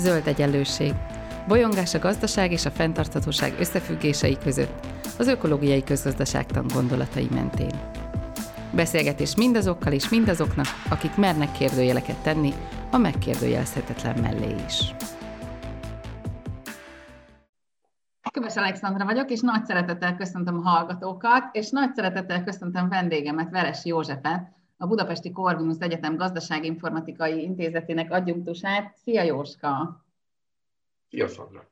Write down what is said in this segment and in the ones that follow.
Zöld egyenlőség. Bolyongás a gazdaság és a fenntarthatóság összefüggései között, az ökológiai közgazdaságtan gondolatai mentén. Beszélgetés mindazokkal és mindazoknak, akik mernek kérdőjeleket tenni, a megkérdőjelezhetetlen mellé is. Köves Alexandra vagyok, és nagy szeretettel köszöntöm a hallgatókat, és nagy szeretettel köszöntöm vendégemet, Veres Józsefet, a Budapesti Corvinus Egyetem Gazdaságinformatikai Intézetének adjunktusát. Szia Jóska! Szia Szandra!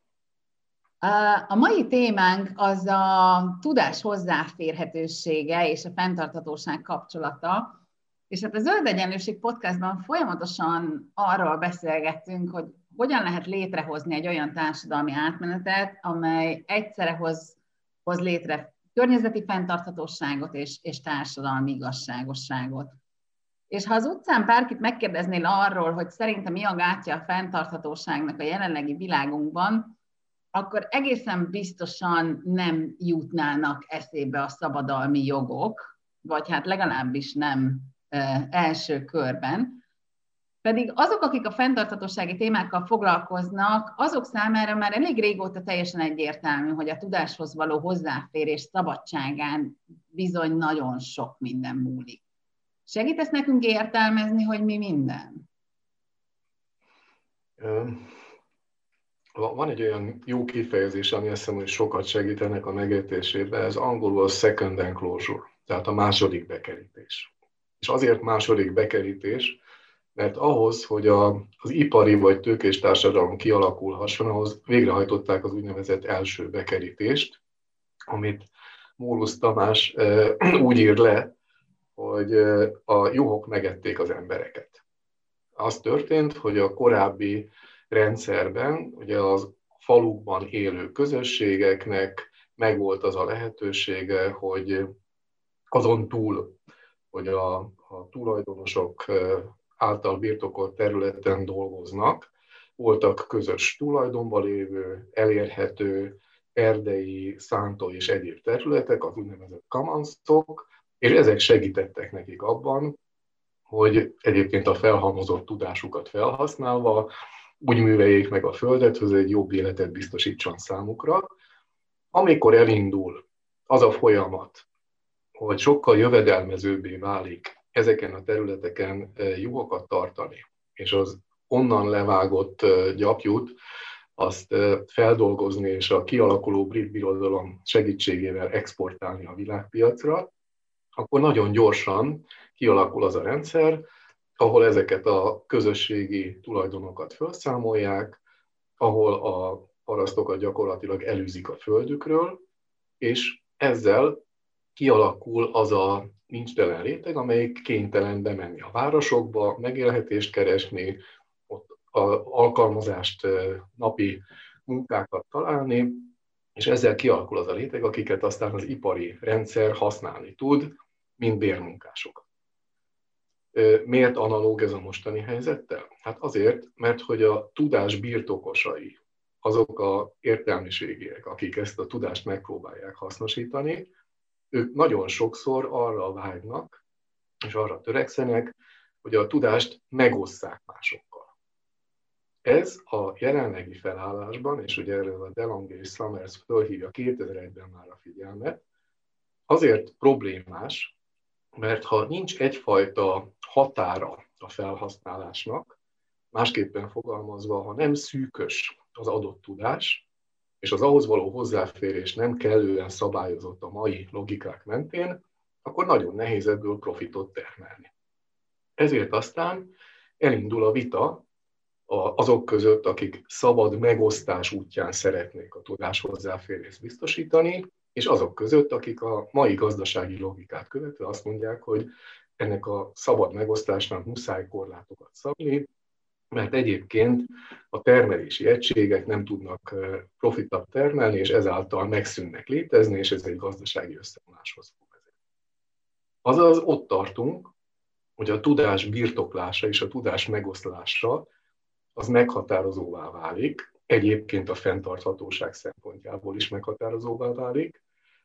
A mai témánk az a tudás hozzáférhetősége és a fenntarthatóság kapcsolata. És hát a Zöld Egyenlőség podcastban folyamatosan arról beszélgettünk, hogy hogyan lehet létrehozni egy olyan társadalmi átmenetet, amely egyszerre hoz, hoz létre környezeti fenntarthatóságot és, és társadalmi igazságosságot. És ha az utcán bárkit megkérdeznél arról, hogy szerintem mi a gátja a fenntarthatóságnak a jelenlegi világunkban, akkor egészen biztosan nem jutnának eszébe a szabadalmi jogok, vagy hát legalábbis nem első körben. Pedig azok, akik a fenntarthatósági témákkal foglalkoznak, azok számára már elég régóta teljesen egyértelmű, hogy a tudáshoz való hozzáférés szabadságán bizony nagyon sok minden múlik. Segítesz nekünk értelmezni, hogy mi minden? Van egy olyan jó kifejezés, ami azt hiszem, hogy sokat segítenek a megértésében, ez angolul a second enclosure, tehát a második bekerítés. És azért második bekerítés, mert ahhoz, hogy a, az ipari vagy tőkés társadalom kialakulhasson, ahhoz végrehajtották az úgynevezett első bekerítést, amit Mólusz Tamás úgy ír le, hogy a juhok megették az embereket. Az történt, hogy a korábbi rendszerben, ugye az falukban élő közösségeknek megvolt az a lehetősége, hogy azon túl, hogy a, a tulajdonosok által birtokolt területen dolgoznak, voltak közös tulajdonban lévő, elérhető erdei, szántó és egyéb területek, az úgynevezett kamanszok, és ezek segítettek nekik abban, hogy egyébként a felhalmozott tudásukat felhasználva úgy műveljék meg a földet, hogy egy jobb életet biztosítson számukra. Amikor elindul az a folyamat, hogy sokkal jövedelmezőbbé válik ezeken a területeken juhokat tartani, és az onnan levágott gyapjút azt feldolgozni és a kialakuló brit birodalom segítségével exportálni a világpiacra, akkor nagyon gyorsan kialakul az a rendszer, ahol ezeket a közösségi tulajdonokat felszámolják, ahol a parasztokat gyakorlatilag elűzik a földükről, és ezzel kialakul az a nincs telen réteg, amelyik kénytelen bemenni a városokba, megélhetést keresni, ott a alkalmazást, napi munkákat találni, és ezzel kialakul az a réteg, akiket aztán az ipari rendszer használni tud, mint bérmunkásokat. Miért analóg ez a mostani helyzettel? Hát azért, mert hogy a tudás birtokosai, azok a értelmiségiek, akik ezt a tudást megpróbálják hasznosítani, ők nagyon sokszor arra vágynak, és arra törekszenek, hogy a tudást megosszák másokkal. Ez a jelenlegi felállásban, és ugye erről a DeLonghi és Summers fölhívja 2001-ben már a figyelmet, azért problémás, mert ha nincs egyfajta határa a felhasználásnak, másképpen fogalmazva, ha nem szűkös az adott tudás, és az ahhoz való hozzáférés nem kellően szabályozott a mai logikák mentén, akkor nagyon nehéz ebből profitot termelni. Ezért aztán elindul a vita azok között, akik szabad megosztás útján szeretnék a tudás hozzáférést biztosítani, és azok között, akik a mai gazdasági logikát követve azt mondják, hogy ennek a szabad megosztásnak muszáj korlátokat szabni, mert egyébként a termelési egységek nem tudnak profitat termelni, és ezáltal megszűnnek létezni, és ez egy gazdasági összeomláshoz fog vezetni. Azaz ott tartunk, hogy a tudás birtoklása és a tudás megoszlása az meghatározóvá válik, egyébként a fenntarthatóság szempontjából is meghatározóvá válik,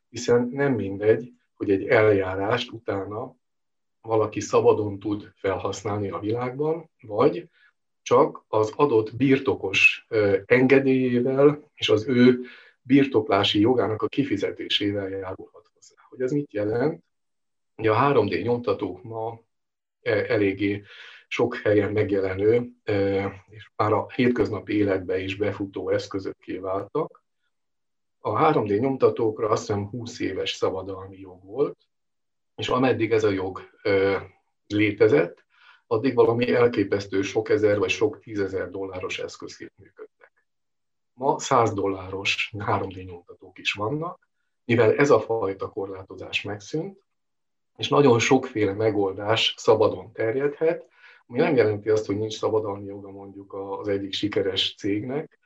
hiszen nem mindegy, hogy egy eljárást utána valaki szabadon tud felhasználni a világban, vagy csak az adott birtokos engedélyével és az ő birtoklási jogának a kifizetésével járulhat hozzá. Hogy ez mit jelent? Ugye a 3D nyomtatók ma e, eléggé sok helyen megjelenő, és már a hétköznapi életbe is befutó eszközökké váltak. A 3D nyomtatókra azt hiszem 20 éves szabadalmi jog volt, és ameddig ez a jog létezett, addig valami elképesztő sok ezer vagy sok tízezer dolláros eszközként működtek. Ma 100 dolláros 3D nyomtatók is vannak, mivel ez a fajta korlátozás megszűnt, és nagyon sokféle megoldás szabadon terjedhet, ami nem jelenti azt, hogy nincs szabadalmi joga mondjuk az egyik sikeres cégnek,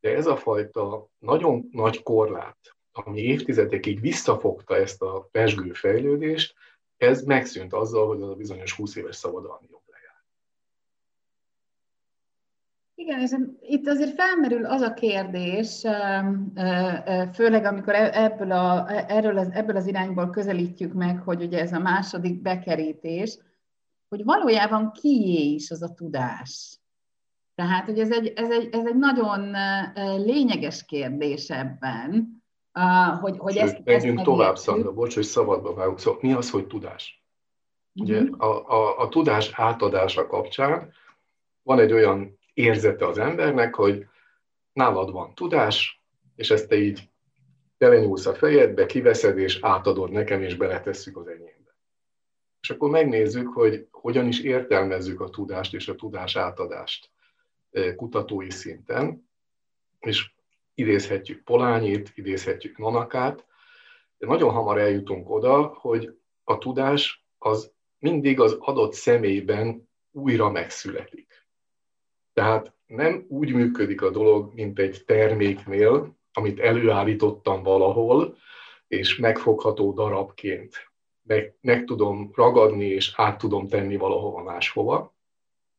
de ez a fajta nagyon nagy korlát, ami évtizedekig visszafogta ezt a pesgő fejlődést, ez megszűnt azzal, hogy az a bizonyos 20 éves szabadalmi jog lejárt. Igen, és itt azért felmerül az a kérdés, főleg amikor e-, ebből, a, erről az, ebből az irányból közelítjük meg, hogy ugye ez a második bekerítés, hogy valójában kié is az a tudás. Tehát, hogy ez egy, ez egy, ez egy nagyon lényeges kérdés ebben, hogy, hogy ezt... Menjünk ezt tovább, Szandra, bocs, hogy szabadba vágunk. Szóval mi az, hogy tudás? Ugye uh-huh. a, a, a tudás átadása kapcsán van egy olyan érzete az embernek, hogy nálad van tudás, és ezt te így belenyúlsz a fejedbe, kiveszed, és átadod nekem, és beletesszük az enyémbe. És akkor megnézzük, hogy hogyan is értelmezzük a tudást és a tudás átadást kutatói szinten, és idézhetjük Polányit, idézhetjük Nonakát, de nagyon hamar eljutunk oda, hogy a tudás az mindig az adott személyben újra megszületik. Tehát nem úgy működik a dolog, mint egy terméknél, amit előállítottam valahol, és megfogható darabként meg, meg tudom ragadni, és át tudom tenni valahova máshova.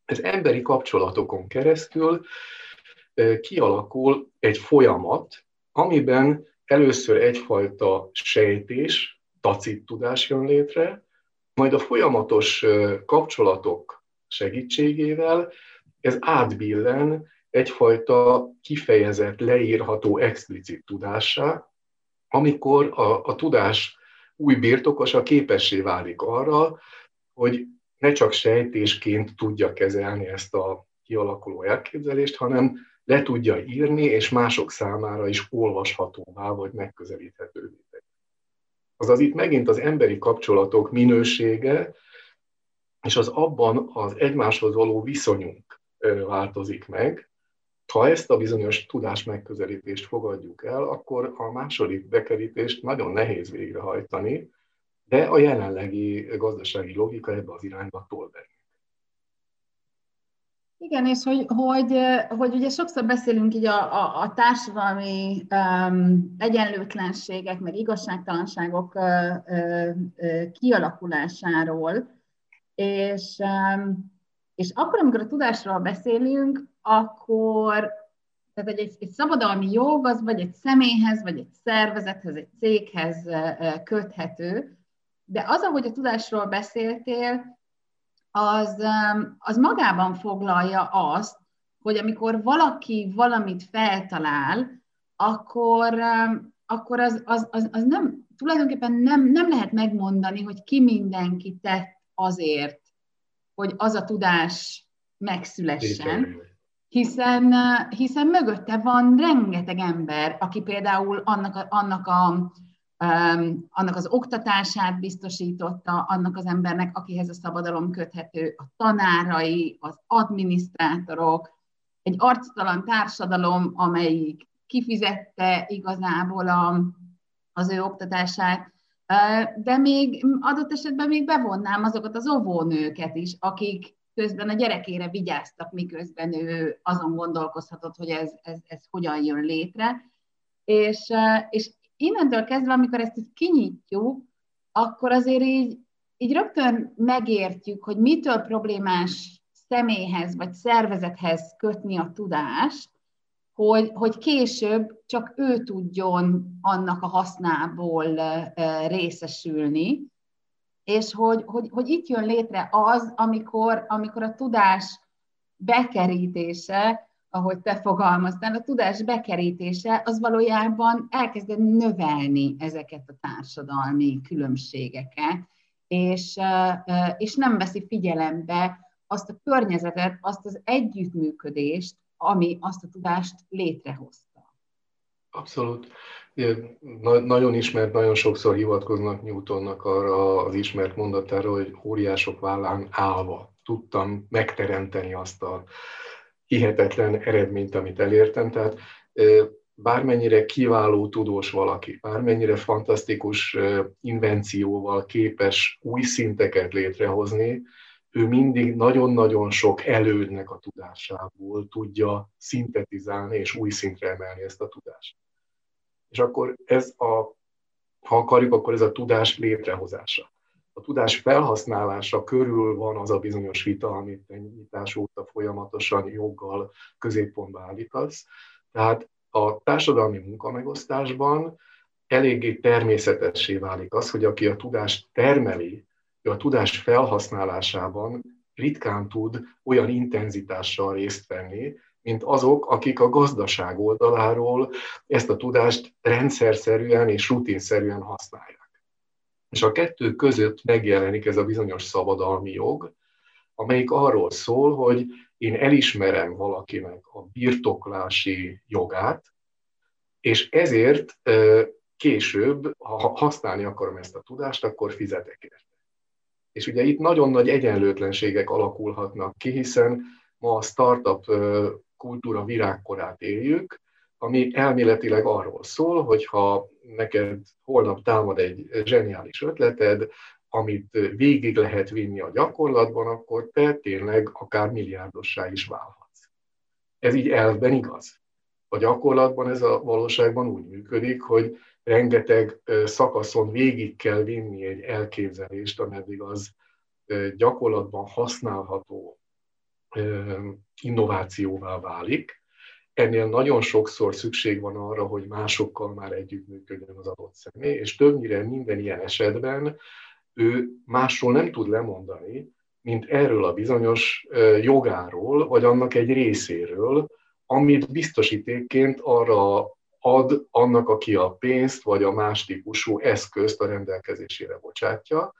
Ez emberi kapcsolatokon keresztül kialakul egy folyamat, amiben először egyfajta sejtés, tacit tudás jön létre, majd a folyamatos kapcsolatok segítségével ez átbillen egyfajta kifejezett, leírható, explicit tudássá, amikor a, a tudás új birtokosa képessé válik arra, hogy ne csak sejtésként tudja kezelni ezt a kialakuló elképzelést, hanem le tudja írni, és mások számára is olvashatóvá vagy megközelíthetővé Azaz itt megint az emberi kapcsolatok minősége, és az abban az egymáshoz való viszonyunk változik meg. Ha ezt a bizonyos tudás megközelítést fogadjuk el, akkor a második bekerítést nagyon nehéz végrehajtani, de a jelenlegi gazdasági logika ebbe az irányba tol. Igen, és hogy, hogy, hogy ugye sokszor beszélünk így a, a, a társadalmi um, egyenlőtlenségek, meg igazságtalanságok uh, uh, kialakulásáról, és, um, és akkor, amikor a tudásról beszélünk, akkor tehát egy, egy szabadalmi jog az vagy egy személyhez, vagy egy szervezethez, egy céghez köthető, de az, ahogy a tudásról beszéltél, az, az magában foglalja azt, hogy amikor valaki valamit feltalál, akkor, akkor az, az, az, az nem, tulajdonképpen nem, nem lehet megmondani, hogy ki mindenki tett azért, hogy az a tudás megszülessen, hiszen, hiszen mögötte van rengeteg ember, aki például annak a, annak a annak az oktatását biztosította annak az embernek, akihez a szabadalom köthető, a tanárai, az adminisztrátorok, egy arctalan társadalom, amelyik kifizette igazából a, az ő oktatását, de még adott esetben még bevonnám azokat az óvónőket is, akik közben a gyerekére vigyáztak, miközben ő azon gondolkozhatott, hogy ez, ez, ez hogyan jön létre. És, és innentől kezdve, amikor ezt így kinyitjuk, akkor azért így, így rögtön megértjük, hogy mitől problémás személyhez vagy szervezethez kötni a tudást, hogy, hogy később csak ő tudjon annak a hasznából részesülni, és hogy, hogy, hogy itt jön létre az, amikor, amikor a tudás bekerítése, ahogy te fogalmaztál, a tudás bekerítése, az valójában elkezded növelni ezeket a társadalmi különbségeket, és, és nem veszi figyelembe azt a környezetet, azt az együttműködést, ami azt a tudást létrehozta. Abszolút. Na, nagyon ismert, nagyon sokszor hivatkoznak Newtonnak arra az ismert mondatára, hogy óriások vállán állva tudtam megteremteni azt a hihetetlen eredményt, amit elértem. Tehát bármennyire kiváló tudós valaki, bármennyire fantasztikus invencióval képes új szinteket létrehozni, ő mindig nagyon-nagyon sok elődnek a tudásából tudja szintetizálni és új szintre emelni ezt a tudást. És akkor ez a, ha akarjuk, akkor ez a tudás létrehozása. A tudás felhasználása körül van az a bizonyos vita, amit nyitás óta folyamatosan joggal középpontba állítasz. Tehát a társadalmi munkamegosztásban eléggé természetessé válik az, hogy aki a tudást termeli, ő a tudás felhasználásában ritkán tud olyan intenzitással részt venni, mint azok, akik a gazdaság oldaláról ezt a tudást rendszerszerűen és rutinszerűen használják. És a kettő között megjelenik ez a bizonyos szabadalmi jog, amelyik arról szól, hogy én elismerem valakinek a birtoklási jogát, és ezért később, ha használni akarom ezt a tudást, akkor fizetek érte. És ugye itt nagyon nagy egyenlőtlenségek alakulhatnak ki, hiszen ma a startup kultúra virágkorát éljük, ami elméletileg arról szól, hogy ha neked holnap támad egy zseniális ötleted, amit végig lehet vinni a gyakorlatban, akkor te tényleg akár milliárdossá is válhatsz. Ez így elvben igaz. A gyakorlatban ez a valóságban úgy működik, hogy rengeteg szakaszon végig kell vinni egy elképzelést, ameddig az gyakorlatban használható innovációvá válik. Ennél nagyon sokszor szükség van arra, hogy másokkal már együttműködjön az adott személy, és többnyire minden ilyen esetben ő másról nem tud lemondani, mint erről a bizonyos jogáról, vagy annak egy részéről, amit biztosítékként arra ad annak, aki a pénzt vagy a más típusú eszközt a rendelkezésére bocsátja,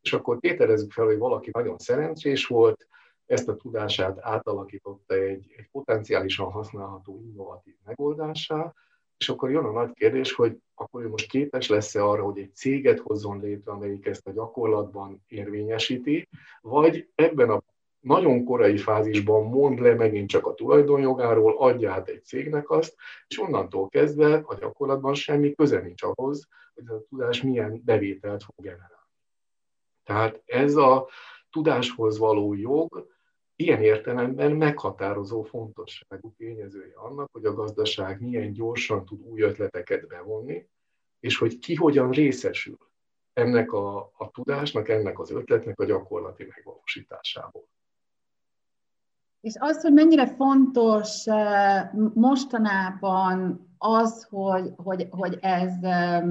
és akkor tételezzük fel, hogy valaki nagyon szerencsés volt, ezt a tudását átalakította egy, egy potenciálisan használható innovatív megoldásá, és akkor jön a nagy kérdés, hogy akkor ő most képes lesz-e arra, hogy egy céget hozzon létre, amelyik ezt a gyakorlatban érvényesíti, vagy ebben a nagyon korai fázisban mond le megint csak a tulajdonjogáról, adja át egy cégnek azt, és onnantól kezdve a gyakorlatban semmi köze nincs ahhoz, hogy ez a tudás milyen bevételt fog generálni. Tehát ez a tudáshoz való jog ilyen értelemben meghatározó fontosságú tényezője annak, hogy a gazdaság milyen gyorsan tud új ötleteket bevonni, és hogy ki hogyan részesül ennek a, a tudásnak, ennek az ötletnek a gyakorlati megvalósításából. És az, hogy mennyire fontos eh, mostanában az, hogy, hogy, hogy ez, eh,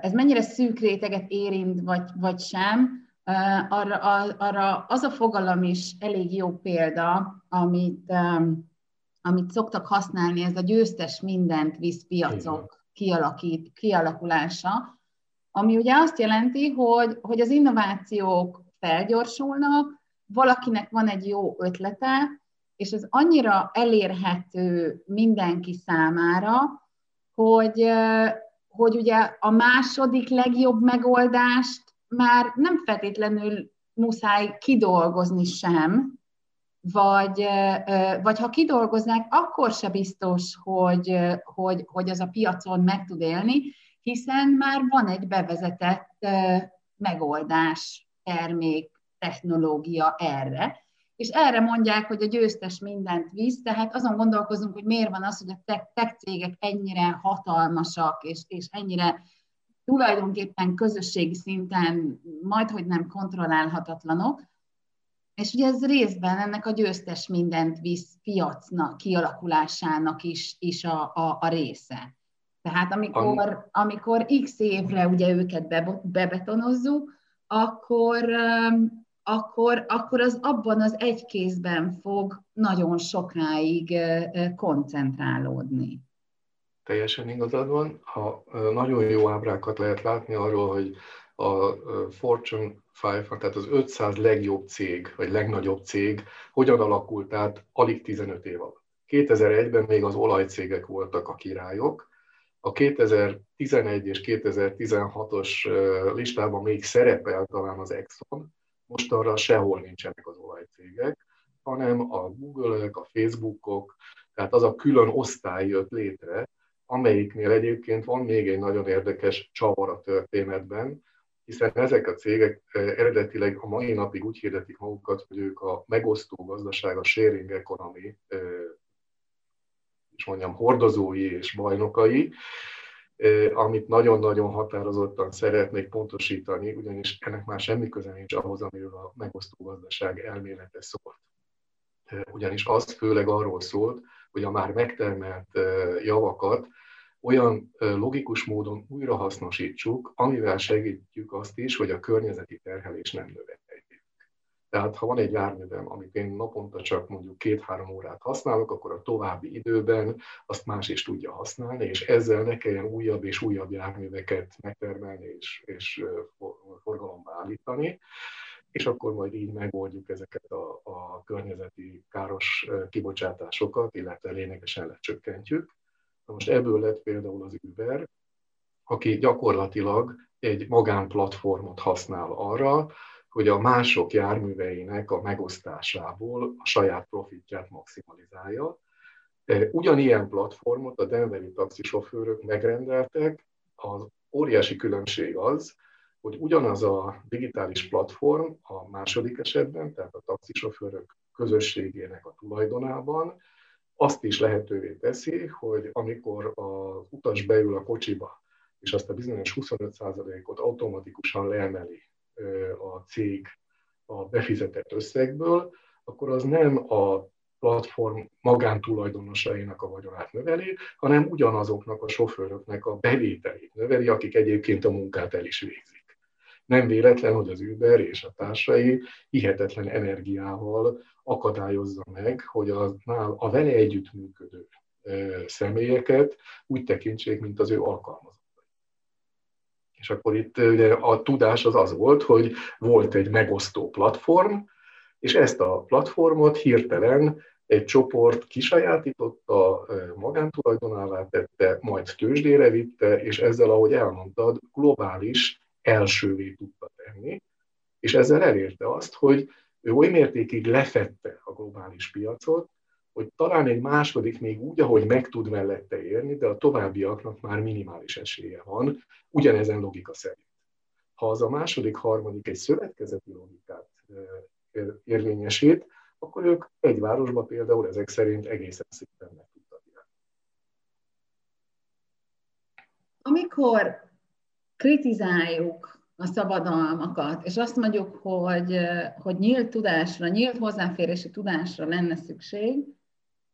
ez mennyire szűk réteget érint, vagy, vagy sem, arra, arra az a fogalom is elég jó példa, amit, amit szoktak használni, ez a győztes mindent visz piacok kialakít, kialakulása, ami ugye azt jelenti, hogy, hogy az innovációk felgyorsulnak, valakinek van egy jó ötlete, és ez annyira elérhető mindenki számára, hogy, hogy ugye a második legjobb megoldást már nem feltétlenül muszáj kidolgozni sem, vagy, vagy ha kidolgoznák, akkor se biztos, hogy, hogy, hogy az a piacon meg tud élni, hiszen már van egy bevezetett megoldás, termék, technológia erre. És erre mondják, hogy a győztes mindent visz, tehát azon gondolkozunk, hogy miért van az, hogy a tech, cégek ennyire hatalmasak, és, és ennyire tulajdonképpen közösségi szinten majd, hogy nem kontrollálhatatlanok, és ugye ez részben ennek a győztes mindent visz piacnak, kialakulásának is, is a, a, a része. Tehát amikor, amikor x évre ugye őket be, bebetonozzuk, akkor, akkor, akkor az abban az egy kézben fog nagyon sokáig koncentrálódni. Teljesen igazad van. Ha nagyon jó ábrákat lehet látni arról, hogy a Fortune 500, tehát az 500 legjobb cég, vagy legnagyobb cég hogyan alakult át alig 15 év alatt. 2001-ben még az olajcégek voltak a királyok, a 2011 és 2016-os listában még szerepel talán az Exxon, most arra sehol nincsenek az olajcégek, hanem a Google-ök, a Facebookok, tehát az a külön osztály jött létre, amelyiknél egyébként van még egy nagyon érdekes csavar a történetben, hiszen ezek a cégek eredetileg a mai napig úgy hirdetik magukat, hogy ők a megosztó gazdaság, a sharing economy, és mondjam, hordozói és bajnokai, amit nagyon-nagyon határozottan szeretnék pontosítani, ugyanis ennek már semmi köze nincs ahhoz, amiről a megosztó gazdaság elmélete szólt. Ugyanis az főleg arról szólt, hogy a már megtermelt javakat olyan logikus módon újrahasznosítsuk, amivel segítjük azt is, hogy a környezeti terhelés nem növekedjen. Tehát ha van egy járművem, amit én naponta csak mondjuk két-három órát használok, akkor a további időben azt más is tudja használni, és ezzel ne kelljen újabb és újabb járműveket megtermelni és, és forgalomba állítani és akkor majd így megoldjuk ezeket a, a környezeti káros kibocsátásokat, illetve lényegesen lecsökkentjük. Na most ebből lett például az Uber, aki gyakorlatilag egy magánplatformot használ arra, hogy a mások járműveinek a megosztásából a saját profitját maximalizálja. Ugyanilyen platformot a denveri taxisofőrök megrendeltek, az óriási különbség az, hogy ugyanaz a digitális platform a második esetben, tehát a taxisofőrök közösségének a tulajdonában, azt is lehetővé teszi, hogy amikor az utas beül a kocsiba, és azt a bizonyos 25%-ot automatikusan leemeli a cég a befizetett összegből, akkor az nem a platform magántulajdonosainak a vagyonát növeli, hanem ugyanazoknak a sofőröknek a bevételét növeli, akik egyébként a munkát el is végzik. Nem véletlen, hogy az Uber és a társai hihetetlen energiával akadályozza meg, hogy a, a vele együttműködő személyeket úgy tekintsék, mint az ő alkalmazottai. És akkor itt ugye a tudás az az volt, hogy volt egy megosztó platform, és ezt a platformot hirtelen egy csoport kisajátította, magántulajdonává tette, majd tőzsdére vitte, és ezzel, ahogy elmondtad, globális elsővé tudta tenni, és ezzel elérte azt, hogy ő oly mértékig lefette a globális piacot, hogy talán egy második még úgy, ahogy meg tud mellette érni, de a továbbiaknak már minimális esélye van, ugyanezen logika szerint. Ha az a második, harmadik egy szövetkezeti logikát érvényesít, akkor ők egy városban például ezek szerint egészen szépen meg tudtak. Amikor kritizáljuk a szabadalmakat, és azt mondjuk, hogy, hogy nyílt tudásra, nyílt hozzáférési tudásra lenne szükség,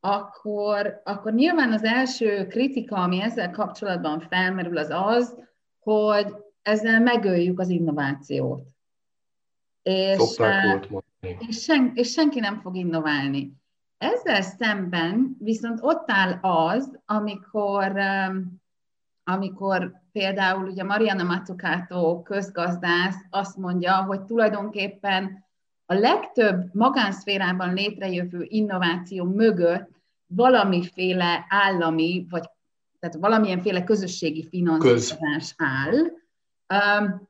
akkor, akkor nyilván az első kritika, ami ezzel kapcsolatban felmerül, az az, hogy ezzel megöljük az innovációt. És, és, sen, és senki nem fog innoválni. Ezzel szemben viszont ott áll az, amikor, amikor például ugye Mariana Mazzucato közgazdász azt mondja, hogy tulajdonképpen a legtöbb magánszférában létrejövő innováció mögött valamiféle állami, vagy tehát valamilyenféle közösségi finanszírozás áll, um,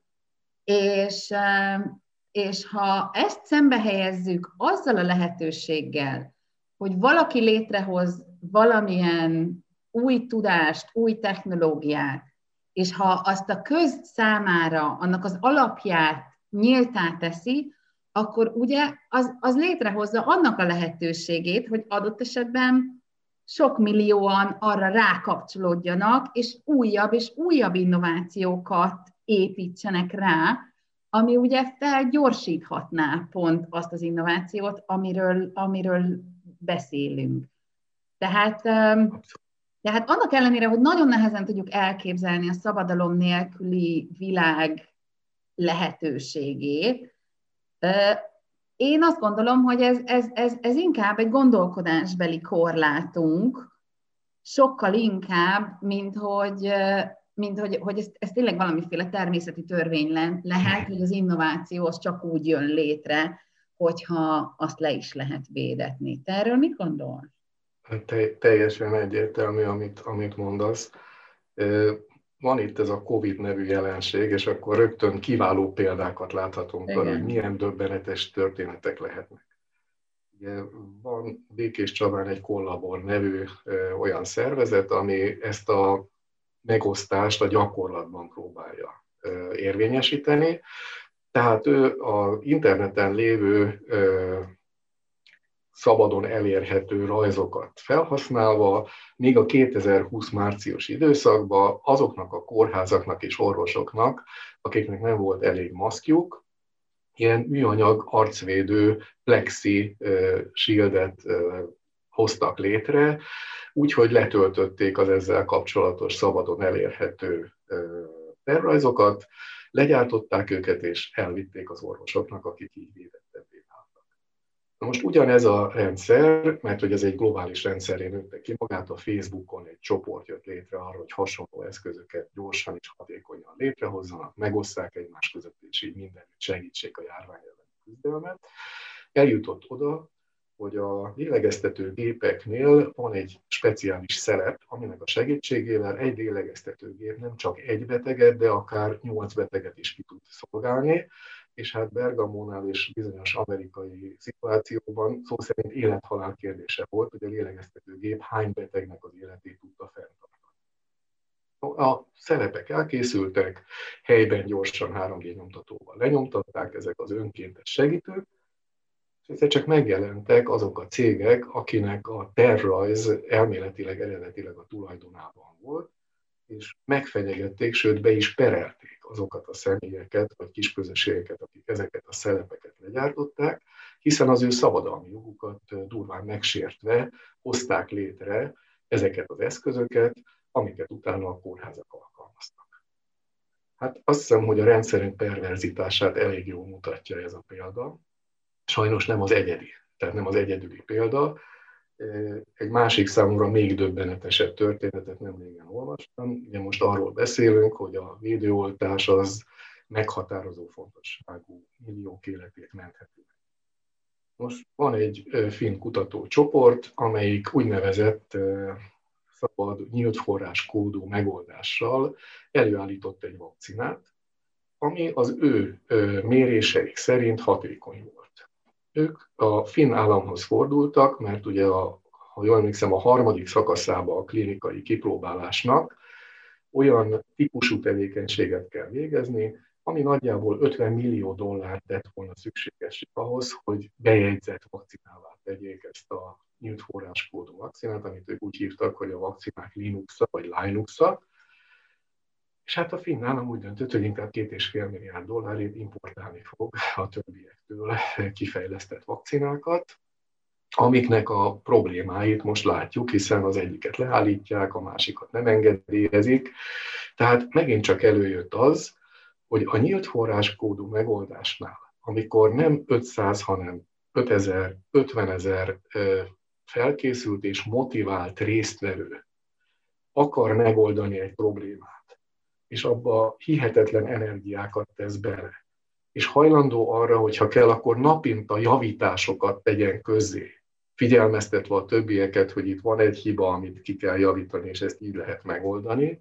és, um, és ha ezt szembe helyezzük azzal a lehetőséggel, hogy valaki létrehoz valamilyen új tudást, új technológiát, és ha azt a köz számára, annak az alapját nyíltá teszi, akkor ugye az, az létrehozza annak a lehetőségét, hogy adott esetben sok millióan arra rákapcsolódjanak, és újabb és újabb innovációkat építsenek rá, ami ugye felgyorsíthatná pont azt az innovációt, amiről, amiről beszélünk. Tehát, tehát annak ellenére, hogy nagyon nehezen tudjuk elképzelni a szabadalom nélküli világ lehetőségét, én azt gondolom, hogy ez, ez, ez, ez inkább egy gondolkodásbeli korlátunk, sokkal inkább, mint hogy, mint hogy, hogy ez, ez tényleg valamiféle természeti törvény lehet, hogy az innováció az csak úgy jön létre, hogyha azt le is lehet védetni. Te erről mit gondolsz? Te, teljesen egyértelmű, amit, amit mondasz. Van itt ez a COVID nevű jelenség, és akkor rögtön kiváló példákat láthatunk arra, hogy milyen döbbenetes történetek lehetnek. Ugye van Békés Csabán egy kollabor nevű olyan szervezet, ami ezt a megosztást a gyakorlatban próbálja érvényesíteni. Tehát ő az interneten lévő szabadon elérhető rajzokat felhasználva, még a 2020 március időszakban azoknak a kórházaknak és orvosoknak, akiknek nem volt elég maszkjuk, ilyen műanyag arcvédő plexi shieldet hoztak létre, úgyhogy letöltötték az ezzel kapcsolatos szabadon elérhető tervrajzokat, legyártották őket és elvitték az orvosoknak, akik így védettebbé váltak. Na most ugyanez a rendszer, mert hogy ez egy globális rendszerén nőtte ki magát, a Facebookon egy csoport jött létre arra, hogy hasonló eszközöket gyorsan és hatékonyan létrehozzanak, megosszák egymás között, és így mindenütt segítsék a járvány elleni küzdelmet. Eljutott oda, hogy a lélegeztető gépeknél van egy speciális szelep, aminek a segítségével egy lélegeztetőgép nem csak egy beteget, de akár nyolc beteget is ki tud szolgálni, és hát Bergamónál és bizonyos amerikai szituációban szó szerint élethalál kérdése volt, hogy a lélegeztetőgép hány betegnek az életét tudta fenntartani. A szelepek elkészültek, helyben gyorsan 3G nyomtatóval lenyomtatták ezek az önkéntes segítők, és egyszer csak megjelentek azok a cégek, akinek a tervrajz elméletileg eredetileg a tulajdonában volt, és megfenyegették, sőt be is perelték azokat a személyeket, vagy kisközösségeket, akik ezeket a szelepeket legyártották, hiszen az ő szabadalmi jogukat durván megsértve hozták létre ezeket az eszközöket, amiket utána a kórházak alkalmaztak. Hát azt hiszem, hogy a rendszerünk perverzitását elég jól mutatja ez a példa, sajnos nem az egyedi, tehát nem az egyedüli példa. Egy másik számomra még döbbenetesebb történetet nem régen olvastam. Ugye most arról beszélünk, hogy a védőoltás az meghatározó fontosságú milliók életét mentheti Most van egy finn kutatócsoport, amelyik úgynevezett szabad, nyílt forrás kódú megoldással előállított egy vakcinát, ami az ő méréseik szerint hatékony volt. Ők a finn államhoz fordultak, mert ugye, a, ha jól emlékszem, a harmadik szakaszába a klinikai kipróbálásnak olyan típusú tevékenységet kell végezni, ami nagyjából 50 millió dollárt tett volna szükséges ahhoz, hogy bejegyzett vakcinává tegyék ezt a nyílt forráskódú vakcinát, amit ők úgy hívtak, hogy a vakcinák Linux-a vagy Linux-a, és hát a finn állam úgy döntött, hogy inkább két és fél milliárd dollárét importálni fog a többiektől kifejlesztett vakcinákat, amiknek a problémáit most látjuk, hiszen az egyiket leállítják, a másikat nem engedélyezik. Tehát megint csak előjött az, hogy a nyílt forráskódú megoldásnál, amikor nem 500, hanem 5000, 50 ezer felkészült és motivált résztvevő akar megoldani egy problémát, és abba hihetetlen energiákat tesz bele. És hajlandó arra, hogy ha kell, akkor napinta javításokat tegyen közzé, figyelmeztetve a többieket, hogy itt van egy hiba, amit ki kell javítani, és ezt így lehet megoldani.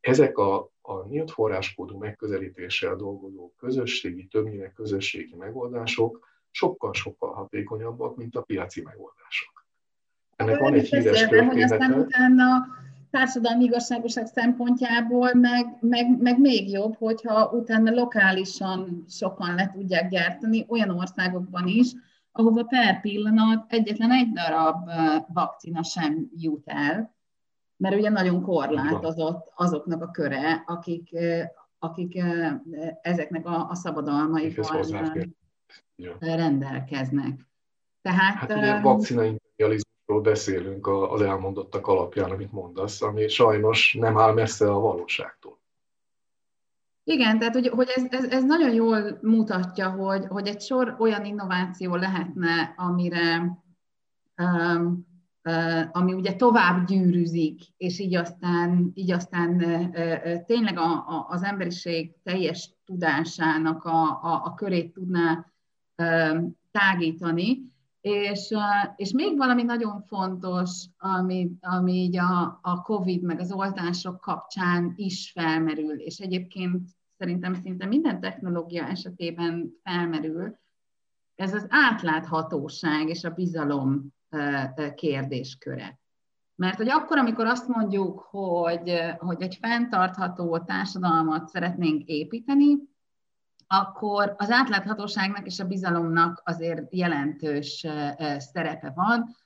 Ezek a, a nyílt forráskódú megközelítéssel dolgozó közösségi, többnyire közösségi megoldások sokkal-sokkal hatékonyabbak, mint a piaci megoldások. Ennek van egy híres története. Hogy aztán utána társadalmi igazságoság szempontjából meg, meg, meg még jobb, hogyha utána lokálisan sokan le tudják gyártani olyan országokban is, ahova per pillanat egyetlen egy darab vakcina sem jut el, mert ugye nagyon korlátozott azoknak a köre, akik, akik ezeknek a, a szabadalmaival rendelkeznek. Tehát, hát ugye vakcina ról beszélünk az elmondottak alapján, amit mondasz, ami sajnos nem áll messze a valóságtól. Igen, tehát hogy, hogy ez, ez, ez nagyon jól mutatja, hogy, hogy egy sor olyan innováció lehetne, amire um, uh, ami ugye tovább gyűrűzik, és így aztán, így aztán uh, uh, tényleg a, a, az emberiség teljes tudásának a, a, a körét tudná um, tágítani. És, és még valami nagyon fontos, ami, ami így a, a COVID meg az oltások kapcsán is felmerül, és egyébként szerintem szinte minden technológia esetében felmerül, ez az átláthatóság és a bizalom kérdésköre. Mert hogy akkor, amikor azt mondjuk, hogy, hogy egy fenntartható társadalmat szeretnénk építeni, akkor az átláthatóságnak és a bizalomnak azért jelentős szerepe van.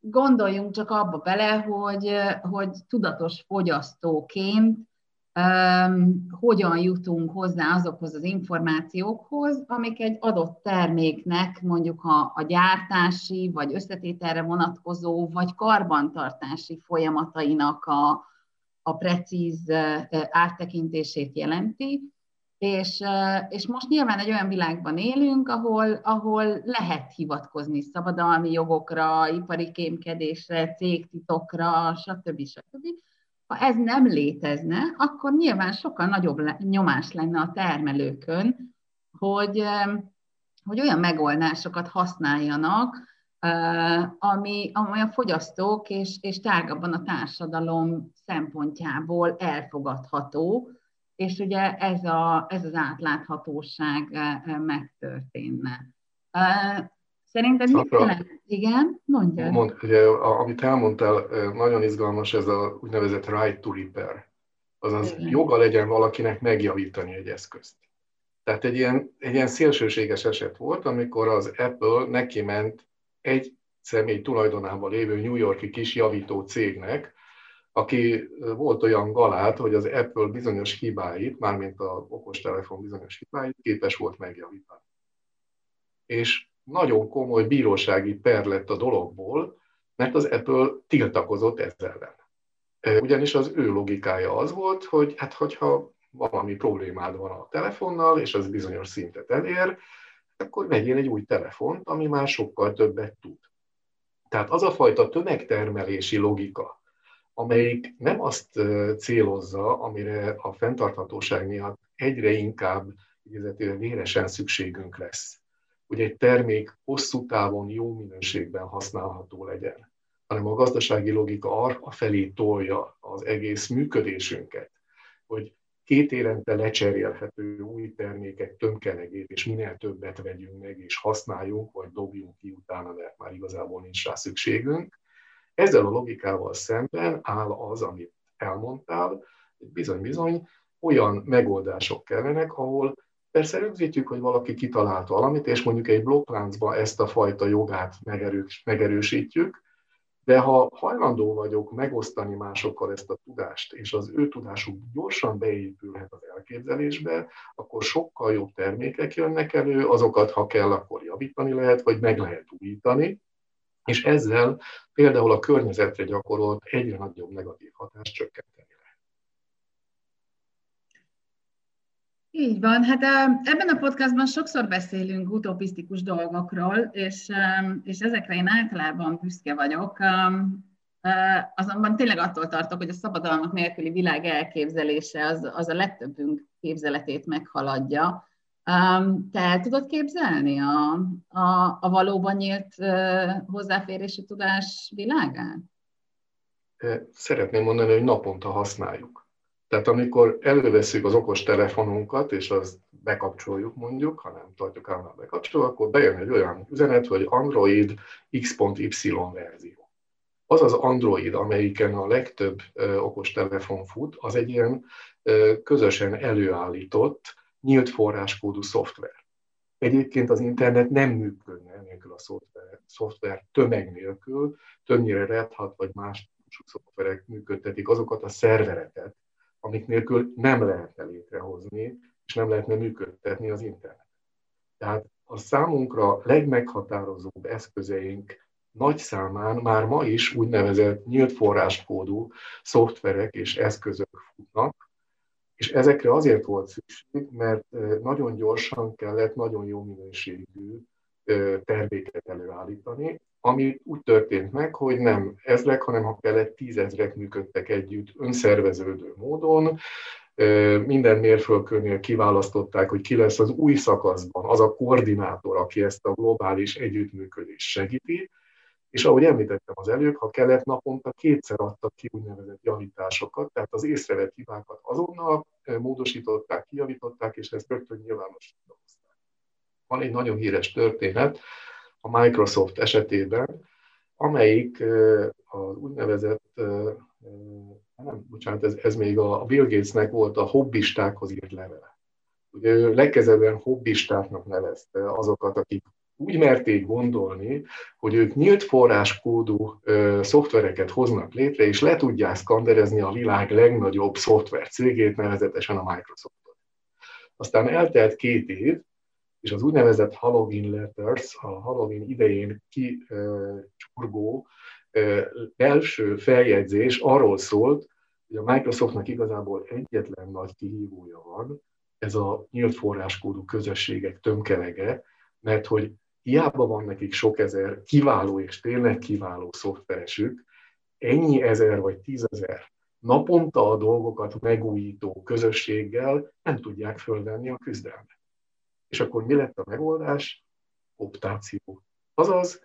Gondoljunk csak abba bele, hogy, hogy tudatos fogyasztóként um, hogyan jutunk hozzá azokhoz az információkhoz, amik egy adott terméknek mondjuk a, a gyártási, vagy összetételre vonatkozó, vagy karbantartási folyamatainak a, a precíz áttekintését jelenti és, és most nyilván egy olyan világban élünk, ahol, ahol lehet hivatkozni szabadalmi jogokra, ipari kémkedésre, cégtitokra, stb. stb. Ha ez nem létezne, akkor nyilván sokkal nagyobb nyomás lenne a termelőkön, hogy, hogy olyan megoldásokat használjanak, ami, ami a fogyasztók és, és tágabban a társadalom szempontjából elfogadható, és ugye ez, a, ez az átláthatóság megtörténne. Szerintem mit jelent? Igen, mondja. Mond, ugye, amit elmondtál, nagyon izgalmas ez a úgynevezett right to repair. Azaz Igen. joga legyen valakinek megjavítani egy eszközt. Tehát egy ilyen, egy ilyen szélsőséges eset volt, amikor az Apple neki ment egy személy tulajdonában lévő New Yorki kis javító cégnek, aki volt olyan galát, hogy az Apple bizonyos hibáit, mármint a okostelefon bizonyos hibáit képes volt megjavítani. És nagyon komoly bírósági per lett a dologból, mert az Apple tiltakozott ezzel ellen. Ugyanis az ő logikája az volt, hogy hát hogyha valami problémád van a telefonnal, és az bizonyos szintet elér, akkor vegyél egy új telefont, ami már sokkal többet tud. Tehát az a fajta tömegtermelési logika, amelyik nem azt célozza, amire a fenntarthatóság miatt egyre inkább véresen szükségünk lesz, hogy egy termék hosszú távon jó minőségben használható legyen, hanem a gazdasági logika arra felé tolja az egész működésünket, hogy két évente lecserélhető új termékek tömkelegét, és minél többet vegyünk meg, és használjunk, vagy dobjunk ki utána, mert már igazából nincs rá szükségünk. Ezzel a logikával szemben áll az, amit elmondtál, bizony-bizony olyan megoldások kellenek, ahol Persze rögzítjük, hogy valaki kitalálta valamit, és mondjuk egy blokkláncba ezt a fajta jogát megerős, megerősítjük, de ha hajlandó vagyok megosztani másokkal ezt a tudást, és az ő tudásuk gyorsan beépülhet az elképzelésbe, akkor sokkal jobb termékek jönnek elő, azokat, ha kell, akkor javítani lehet, vagy meg lehet újítani, és ezzel például a környezetre gyakorolt egyre nagyobb negatív hatást csökkenteni. Így van, hát ebben a podcastban sokszor beszélünk utopisztikus dolgokról, és, és ezekre én általában büszke vagyok. Azonban tényleg attól tartok, hogy a szabadalmak nélküli világ elképzelése az, az a legtöbbünk képzeletét meghaladja. Te el tudod képzelni a, a, a valóban nyílt hozzáférési tudás világát? Szeretném mondani, hogy naponta használjuk. Tehát amikor előveszünk az okos telefonunkat, és azt bekapcsoljuk mondjuk, ha nem tartjuk állandóan bekapcsolva, akkor bejön egy olyan üzenet, hogy Android X.Y verzió. Az az Android, amelyiken a legtöbb okos telefon fut, az egy ilyen közösen előállított, nyílt forráskódú szoftver. Egyébként az internet nem működne nélkül a szoftver, szoftver tömeg nélkül, többnyire Red Hat vagy más szoftverek működtetik azokat a szervereket, amik nélkül nem lehetne létrehozni, és nem lehetne működtetni az internet. Tehát a számunkra legmeghatározóbb eszközeink nagy számán már ma is úgynevezett nyílt forráskódú szoftverek és eszközök futnak, És ezekre azért volt szükség, mert nagyon gyorsan kellett nagyon jó minőségű terméket előállítani, ami úgy történt meg, hogy nem ezrek, hanem ha kellett tízezrek működtek együtt önszerveződő módon, minden mérföldkörnél kiválasztották, hogy ki lesz az új szakaszban, az a koordinátor, aki ezt a globális együttműködést segíti, és ahogy említettem az előbb, ha kellett, naponta kétszer adtak ki úgynevezett javításokat, tehát az észrevett hibákat azonnal módosították, kijavították, és ezt rögtön nyilvánosították. Van egy nagyon híres történet a Microsoft esetében, amelyik az úgynevezett, nem, bocsánat, ez, ez még a Bill Gatesnek volt a hobbistákhoz írt levele. Ugye ő legkezelően hobbistáknak nevezte azokat, akik úgy merték gondolni, hogy ők nyílt forráskódú ö, szoftvereket hoznak létre, és le tudják szkanderezni a világ legnagyobb szoftver cégét, nevezetesen a Microsoftot. Aztán eltelt két év, és az úgynevezett Halloween letters, a Halloween idején kicsurgó belső feljegyzés arról szólt, hogy a Microsoftnak igazából egyetlen nagy kihívója van, ez a nyílt forráskódú közösségek tömkelege, mert hogy hiába van nekik sok ezer kiváló és tényleg kiváló szoftveresük, ennyi ezer vagy tízezer naponta a dolgokat megújító közösséggel nem tudják fölvenni a küzdelmet. És akkor mi lett a megoldás? Optáció. Azaz,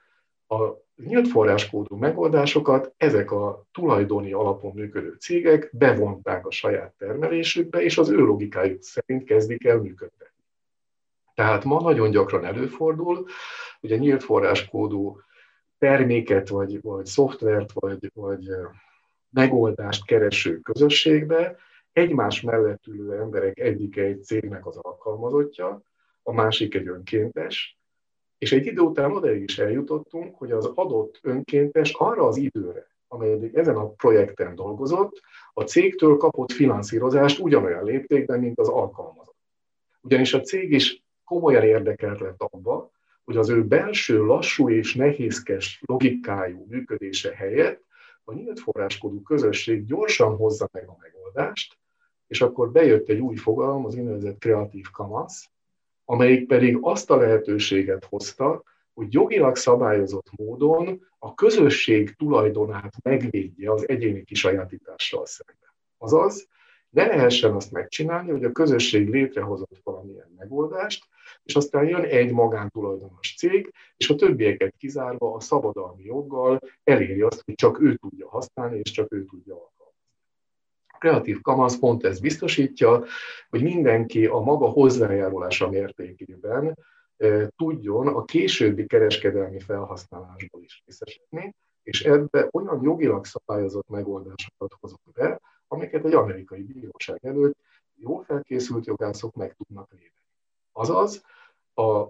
a nyílt forráskódú megoldásokat ezek a tulajdoni alapon működő cégek bevonták a saját termelésükbe, és az ő logikájuk szerint kezdik el működni. Tehát ma nagyon gyakran előfordul, hogy a nyílt forráskódú terméket, vagy, vagy szoftvert, vagy, vagy megoldást kereső közösségbe egymás mellett ülő emberek egyike egy cégnek az alkalmazottja, a másik egy önkéntes, és egy idő után odaig is eljutottunk, hogy az adott önkéntes arra az időre, amely ezen a projekten dolgozott, a cégtől kapott finanszírozást ugyanolyan léptékben, mint az alkalmazott. Ugyanis a cég is komolyan érdekelt lett abba, hogy az ő belső lassú és nehézkes logikájú működése helyett a nyílt forráskodú közösség gyorsan hozza meg a megoldást, és akkor bejött egy új fogalom, az úgynevezett kreatív kamasz, amelyik pedig azt a lehetőséget hozta, hogy jogilag szabályozott módon a közösség tulajdonát megvédje az egyéni kisajátítással szemben. Azaz, ne lehessen azt megcsinálni, hogy a közösség létrehozott valamilyen megoldást, és aztán jön egy magántulajdonos cég, és a többieket kizárva a szabadalmi joggal eléri azt, hogy csak ő tudja használni, és csak ő tudja alkalmazni. A kreatív kamasz pont ezt biztosítja, hogy mindenki a maga hozzájárulása mértékében tudjon a későbbi kereskedelmi felhasználásból is részesíteni, és ebbe olyan jogilag szabályozott megoldásokat hozott be, amiket egy amerikai bíróság előtt jól felkészült jogászok meg tudnak védeni. Azaz, a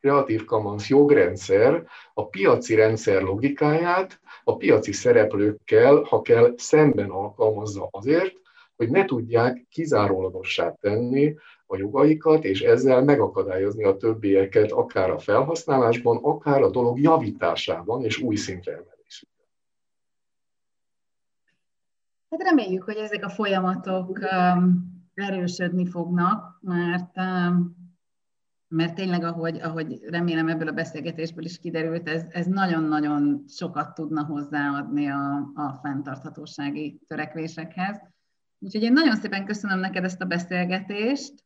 Creative Commons jogrendszer a piaci rendszer logikáját a piaci szereplőkkel, ha kell, szemben alkalmazza azért, hogy ne tudják kizárólagossá tenni a jogaikat, és ezzel megakadályozni a többieket akár a felhasználásban, akár a dolog javításában és új szintre. Hát reméljük, hogy ezek a folyamatok erősödni fognak, mert mert tényleg, ahogy, ahogy remélem ebből a beszélgetésből is kiderült, ez, ez nagyon-nagyon sokat tudna hozzáadni a, a fenntarthatósági törekvésekhez. Úgyhogy én nagyon szépen köszönöm neked ezt a beszélgetést,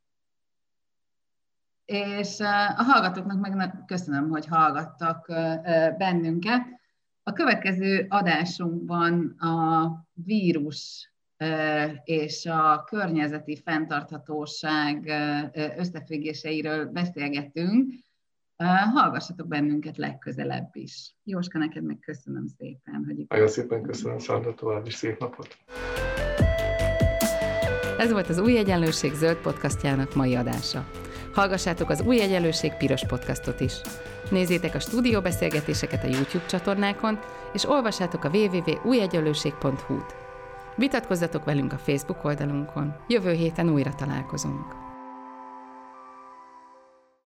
és a hallgatóknak meg köszönöm, hogy hallgattak bennünket. A következő adásunkban a vírus és a környezeti fenntarthatóság összefüggéseiről beszélgetünk. Hallgassatok bennünket legközelebb is. Jóska, neked meg köszönöm szépen, hogy itt Nagyon szépen köszönöm, Szandra, további szép napot! Ez volt az Új Egyenlőség zöld podcastjának mai adása. Hallgassátok az Új Egyenlőség piros podcastot is. Nézzétek a stúdióbeszélgetéseket a YouTube csatornákon, és olvassátok a www.újegyenlőség.hu-t. Vitatkozzatok velünk a Facebook oldalunkon. Jövő héten újra találkozunk.